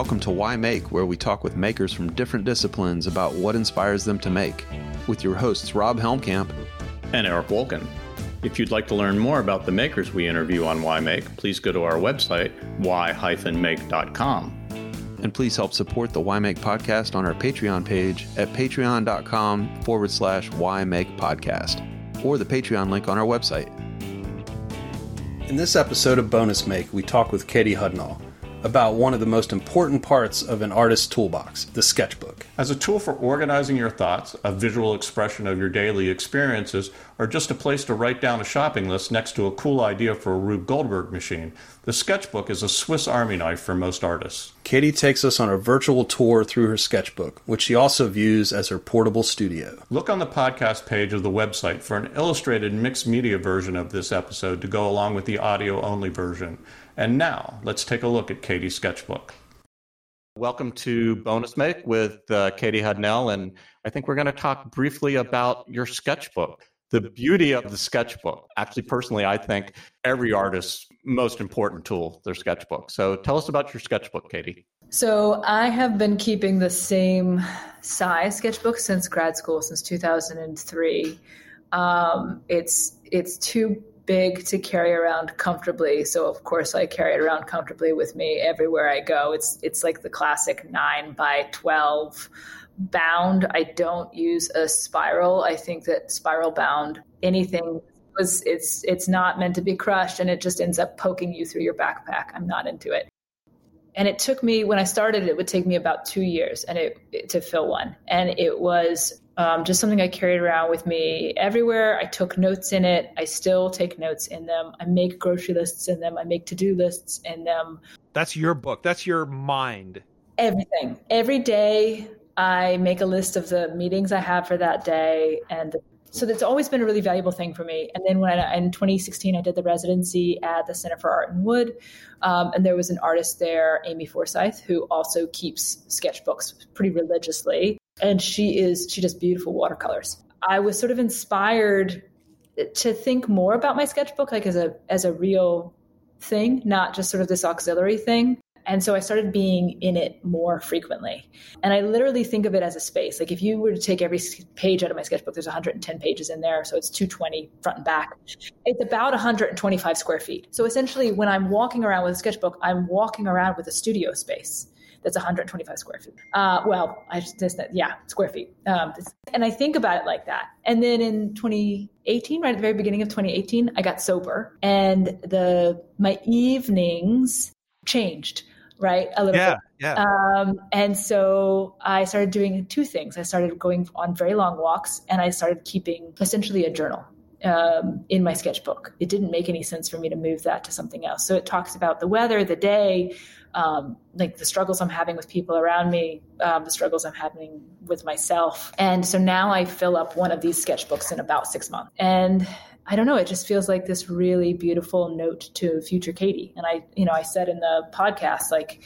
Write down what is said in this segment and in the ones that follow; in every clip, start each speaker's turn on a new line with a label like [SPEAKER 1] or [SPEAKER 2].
[SPEAKER 1] welcome to Why Make, where we talk with makers from different disciplines about what inspires them to make, with your hosts Rob Helmkamp
[SPEAKER 2] and Eric Wolken. If you'd like to learn more about the makers we interview on Why Make, please go to our website, why-make.com.
[SPEAKER 1] And please help support the Why Make podcast on our Patreon page at patreon.com forward slash Why Make podcast or the Patreon link on our website. In this episode of Bonus Make, we talk with Katie Hudnall about one of the most important parts of an artist's toolbox, the sketchbook.
[SPEAKER 2] As a tool for organizing your thoughts, a visual expression of your daily experiences, or just a place to write down a shopping list next to a cool idea for a Rube Goldberg machine, the sketchbook is a Swiss army knife for most artists.
[SPEAKER 1] Katie takes us on a virtual tour through her sketchbook, which she also views as her portable studio.
[SPEAKER 2] Look on the podcast page of the website for an illustrated mixed media version of this episode to go along with the audio only version. And now, let's take a look at Katie's sketchbook. Welcome to Bonus Make with uh, Katie Hudnall, and I think we're going to talk briefly about your sketchbook. The beauty of the sketchbook. Actually, personally, I think every artist's most important tool, their sketchbook. So tell us about your sketchbook, Katie.
[SPEAKER 3] So I have been keeping the same size sketchbook since grad school, since 2003. Um, it's it's too big to carry around comfortably. So of course I carry it around comfortably with me everywhere I go. It's it's like the classic nine by twelve bound. I don't use a spiral. I think that spiral bound anything was it's it's not meant to be crushed and it just ends up poking you through your backpack. I'm not into it. And it took me when I started it would take me about 2 years and it, it to fill one. And it was um, just something I carried around with me everywhere. I took notes in it. I still take notes in them. I make grocery lists in them. I make to do lists in them.
[SPEAKER 4] That's your book. That's your mind.
[SPEAKER 3] Everything. Every day, I make a list of the meetings I have for that day. And so that's always been a really valuable thing for me. And then when I, in 2016, I did the residency at the Center for Art in Wood. Um, and there was an artist there, Amy Forsyth, who also keeps sketchbooks pretty religiously and she is she does beautiful watercolors. I was sort of inspired to think more about my sketchbook like as a as a real thing, not just sort of this auxiliary thing. And so I started being in it more frequently. And I literally think of it as a space. Like if you were to take every page out of my sketchbook, there's 110 pages in there. So it's 220 front and back. It's about 125 square feet. So essentially, when I'm walking around with a sketchbook, I'm walking around with a studio space that's 125 square feet. Uh, well, I just, yeah, square feet. Um, and I think about it like that. And then in 2018, right at the very beginning of 2018, I got sober and the, my evenings changed right? A little
[SPEAKER 4] yeah,
[SPEAKER 3] bit.
[SPEAKER 4] yeah.
[SPEAKER 3] Um, and so i started doing two things. I started going on very long walks and i started keeping essentially a journal um, in my sketchbook. It didn't make any sense for me to move that to something else. So it talks about the weather the day um, like the struggles I'm having with people around me, um, the struggles I'm having with myself. And so now I fill up one of these sketchbooks in about six months. And I don't know, it just feels like this really beautiful note to future Katie. And I, you know, I said in the podcast, like,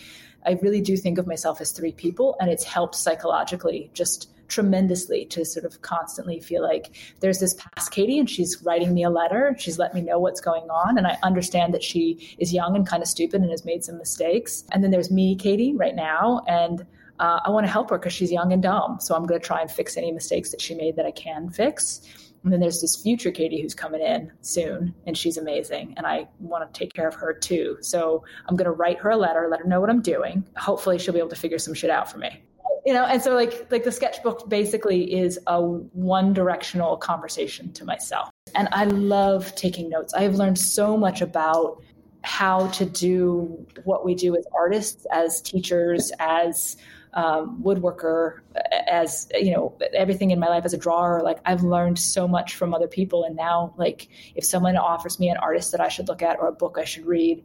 [SPEAKER 3] I really do think of myself as three people, and it's helped psychologically just tremendously to sort of constantly feel like there's this past Katie and she's writing me a letter. She's let me know what's going on. And I understand that she is young and kind of stupid and has made some mistakes. And then there's me, Katie, right now. And uh, I want to help her because she's young and dumb. So I'm going to try and fix any mistakes that she made that I can fix. And then there's this future Katie who's coming in soon, and she's amazing. And I want to take care of her too. So I'm going to write her a letter, let her know what I'm doing. Hopefully, she'll be able to figure some shit out for me you know and so like like the sketchbook basically is a one directional conversation to myself. And i love taking notes. I have learned so much about how to do what we do as artists as teachers as um, woodworker as you know everything in my life as a drawer. Like i've learned so much from other people. And now like if someone offers me an artist that i should look at or a book i should read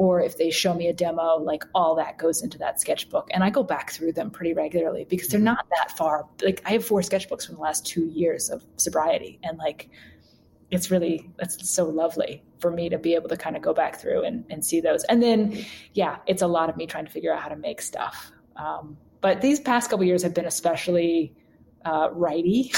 [SPEAKER 3] or if they show me a demo, like all that goes into that sketchbook. And I go back through them pretty regularly because they're not that far. Like I have four sketchbooks from the last two years of sobriety. And like it's really it's so lovely for me to be able to kind of go back through and, and see those. And then yeah, it's a lot of me trying to figure out how to make stuff. Um, but these past couple years have been especially uh, righty,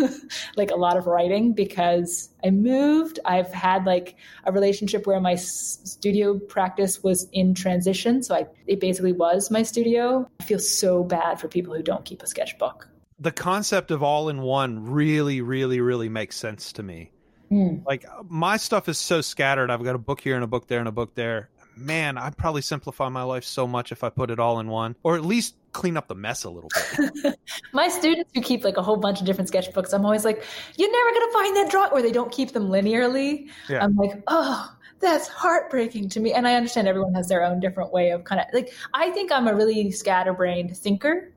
[SPEAKER 3] like a lot of writing because I moved. I've had like a relationship where my s- studio practice was in transition. So I, it basically was my studio. I feel so bad for people who don't keep a sketchbook.
[SPEAKER 4] The concept of all in one really, really, really makes sense to me.
[SPEAKER 3] Mm.
[SPEAKER 4] Like my stuff is so scattered. I've got a book here and a book there and a book there. Man, I'd probably simplify my life so much if I put it all in one, or at least clean up the mess a little bit.
[SPEAKER 3] my students who keep like a whole bunch of different sketchbooks, I'm always like, you're never going to find that drawing, or they don't keep them linearly.
[SPEAKER 4] Yeah.
[SPEAKER 3] I'm like, oh, that's heartbreaking to me. And I understand everyone has their own different way of kind of like, I think I'm a really scatterbrained thinker.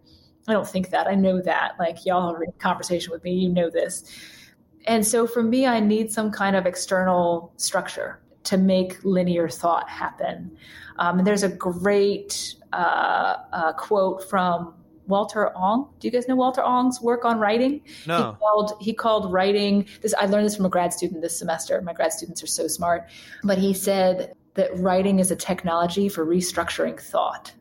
[SPEAKER 3] I don't think that. I know that. Like, y'all are in conversation with me, you know this. And so for me, I need some kind of external structure to make linear thought happen. Um, and there's a great uh, uh, quote from Walter Ong. Do you guys know Walter Ong's work on writing?
[SPEAKER 4] No.
[SPEAKER 3] He called, he called writing this. I learned this from a grad student this semester. My grad students are so smart, but he said that writing is a technology for restructuring thought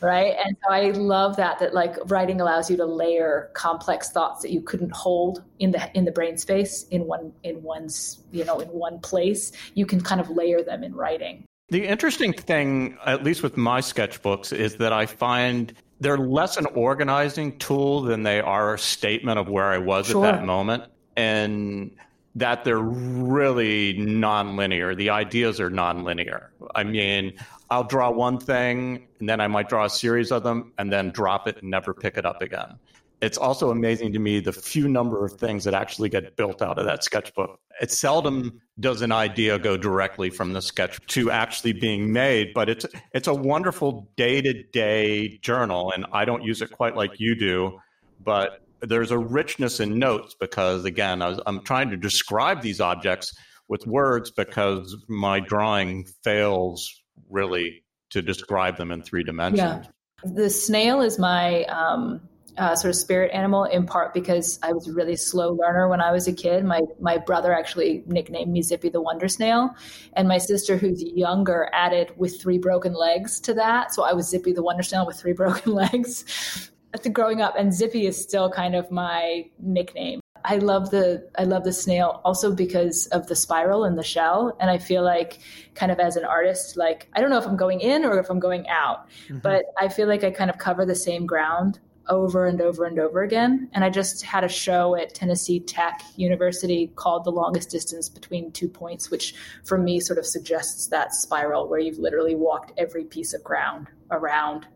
[SPEAKER 3] right and so i love that that like writing allows you to layer complex thoughts that you couldn't hold in the in the brain space in one in one's you know in one place you can kind of layer them in writing
[SPEAKER 2] The interesting thing, at least with my sketchbooks, is that I find they're less an organizing tool than they are a statement of where I was
[SPEAKER 3] Sure.
[SPEAKER 2] at that moment. And that they're really nonlinear. The ideas are nonlinear. I mean, I'll draw one thing and then I might draw a series of them and then drop it and never pick it up again. It's also amazing to me the few number of things that actually get built out of that sketchbook. It seldom does an idea go directly from the sketch to actually being made, but it's it's a wonderful day-to-day journal and I don't use it quite like you do, but there's a richness in notes because again, I was, I'm trying to describe these objects with words because my drawing fails really to describe them in three dimensions. yeah.
[SPEAKER 3] the snail is my um, uh, sort of spirit animal in part because I was a really slow learner when I was a kid. My my brother actually nicknamed me Zippy the Wonder Snail, and my sister, who's younger, added with three broken legs to that. So I was Zippy the Wonder Snail with three broken legs. Growing up, and Zippy is still kind of my nickname. I love the I love the snail also because of the spiral and the shell, and I feel like kind of as an artist, like I don't know if I'm going in or if I'm going out, mm-hmm. but I feel like I kind of cover the same ground over and over and over again. And I just had a show at Tennessee Tech University called The Longest Distance Between Two Points, which for me sort of suggests that spiral where you've literally walked every piece of ground around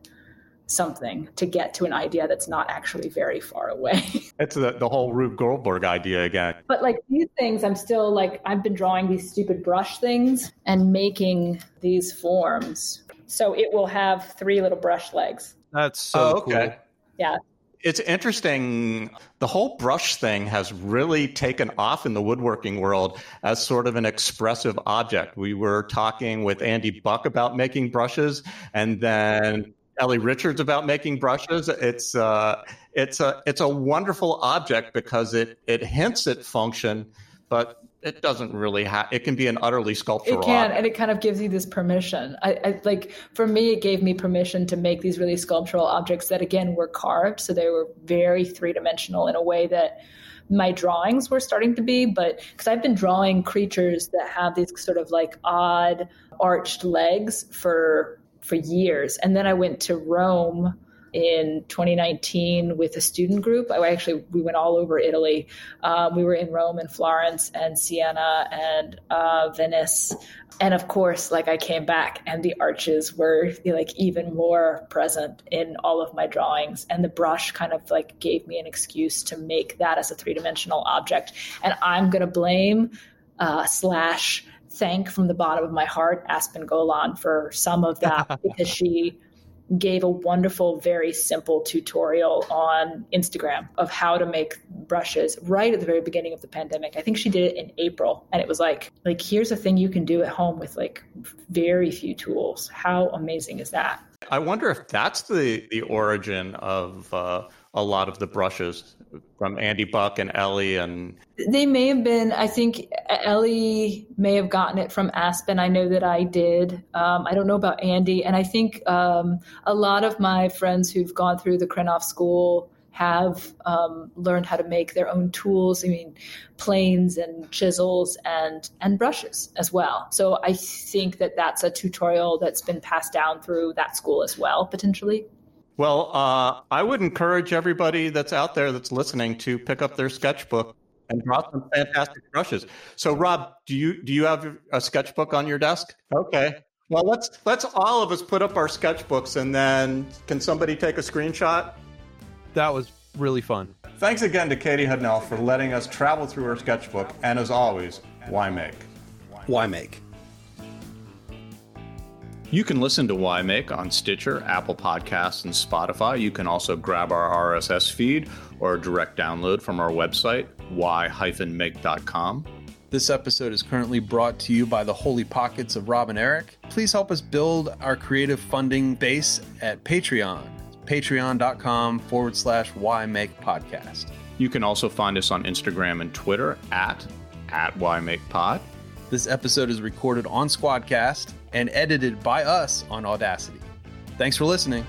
[SPEAKER 3] something to get to an idea that's not actually very far away.
[SPEAKER 2] It's the, the whole Rube Goldberg idea again.
[SPEAKER 3] but like these things, I'm still like, I've been drawing these stupid brush things and making these forms. So it will have three little brush legs.
[SPEAKER 4] That's so
[SPEAKER 2] oh, okay.
[SPEAKER 4] cool.
[SPEAKER 3] Yeah.
[SPEAKER 2] It's interesting. The whole brush thing has really taken off in the woodworking world as sort of an expressive object. We were talking with Andy Buck about making brushes, and then Ellie Richards about making brushes. It's uh, it's a it's a wonderful object because it it hints at function, but it doesn't really have. It can be an utterly sculptural.
[SPEAKER 3] It can,
[SPEAKER 2] object.
[SPEAKER 3] and it kind of gives you this permission. I, I like for me, it gave me permission to make these really sculptural objects that again were carved, so they were very three dimensional in a way that my drawings were starting to be. But because I've been drawing creatures that have these sort of like odd arched legs for for years, and then I went to Rome in 2019 with a student group. I actually we went all over Italy. Um, we were in Rome and Florence and Siena and uh, Venice, and of course, like I came back and the arches were like even more present in all of my drawings, and the brush kind of like gave me an excuse to make that as a three dimensional object. And I'm gonna blame uh, slash thank from the bottom of my heart Aspen Golann for some of that because she gave a wonderful, very simple tutorial on Instagram of how to make brushes right at the very beginning of the pandemic. I think she did it in April and it was like like here's a thing you can do at home with like very few tools. How amazing is that?
[SPEAKER 2] I wonder if that's the the origin of uh, a lot of the brushes from Andy Buck and Ellie and
[SPEAKER 3] They may have been. I think Ellie may have gotten it from Aspen. I know that I did. Um, I don't know about Andy, and I think um, a lot of my friends who've gone through the Krenov School have um, learned how to make their own tools. I mean, planes and chisels and and brushes as well. So I think that that's a tutorial that's been passed down through that school as well, potentially.
[SPEAKER 2] Well, uh, I would encourage everybody that's out there that's listening to pick up their sketchbook and draw some fantastic brushes. So, Rob, do you do you have a sketchbook on your desk? Okay. Well, let's let's all of us put up our sketchbooks, and then can somebody take a screenshot?
[SPEAKER 4] That was really fun.
[SPEAKER 2] Thanks again to Katie Hudnall for letting us travel through her sketchbook, and as always, why make?
[SPEAKER 1] Why make?
[SPEAKER 2] You can listen to Why Make on Stitcher, Apple Podcasts, and Spotify. You can also grab our RSS feed or direct download from our website, why-make.com.
[SPEAKER 1] This episode is currently brought to you by the Holy Pockets of Rob and Eric. Please help us build our creative funding base at Patreon, patreon.com forward slash why make podcast.
[SPEAKER 2] You can also find us on Instagram and Twitter at, at why make pod.
[SPEAKER 1] This episode is recorded on Squadcast and edited by us on Audacity. Thanks for listening.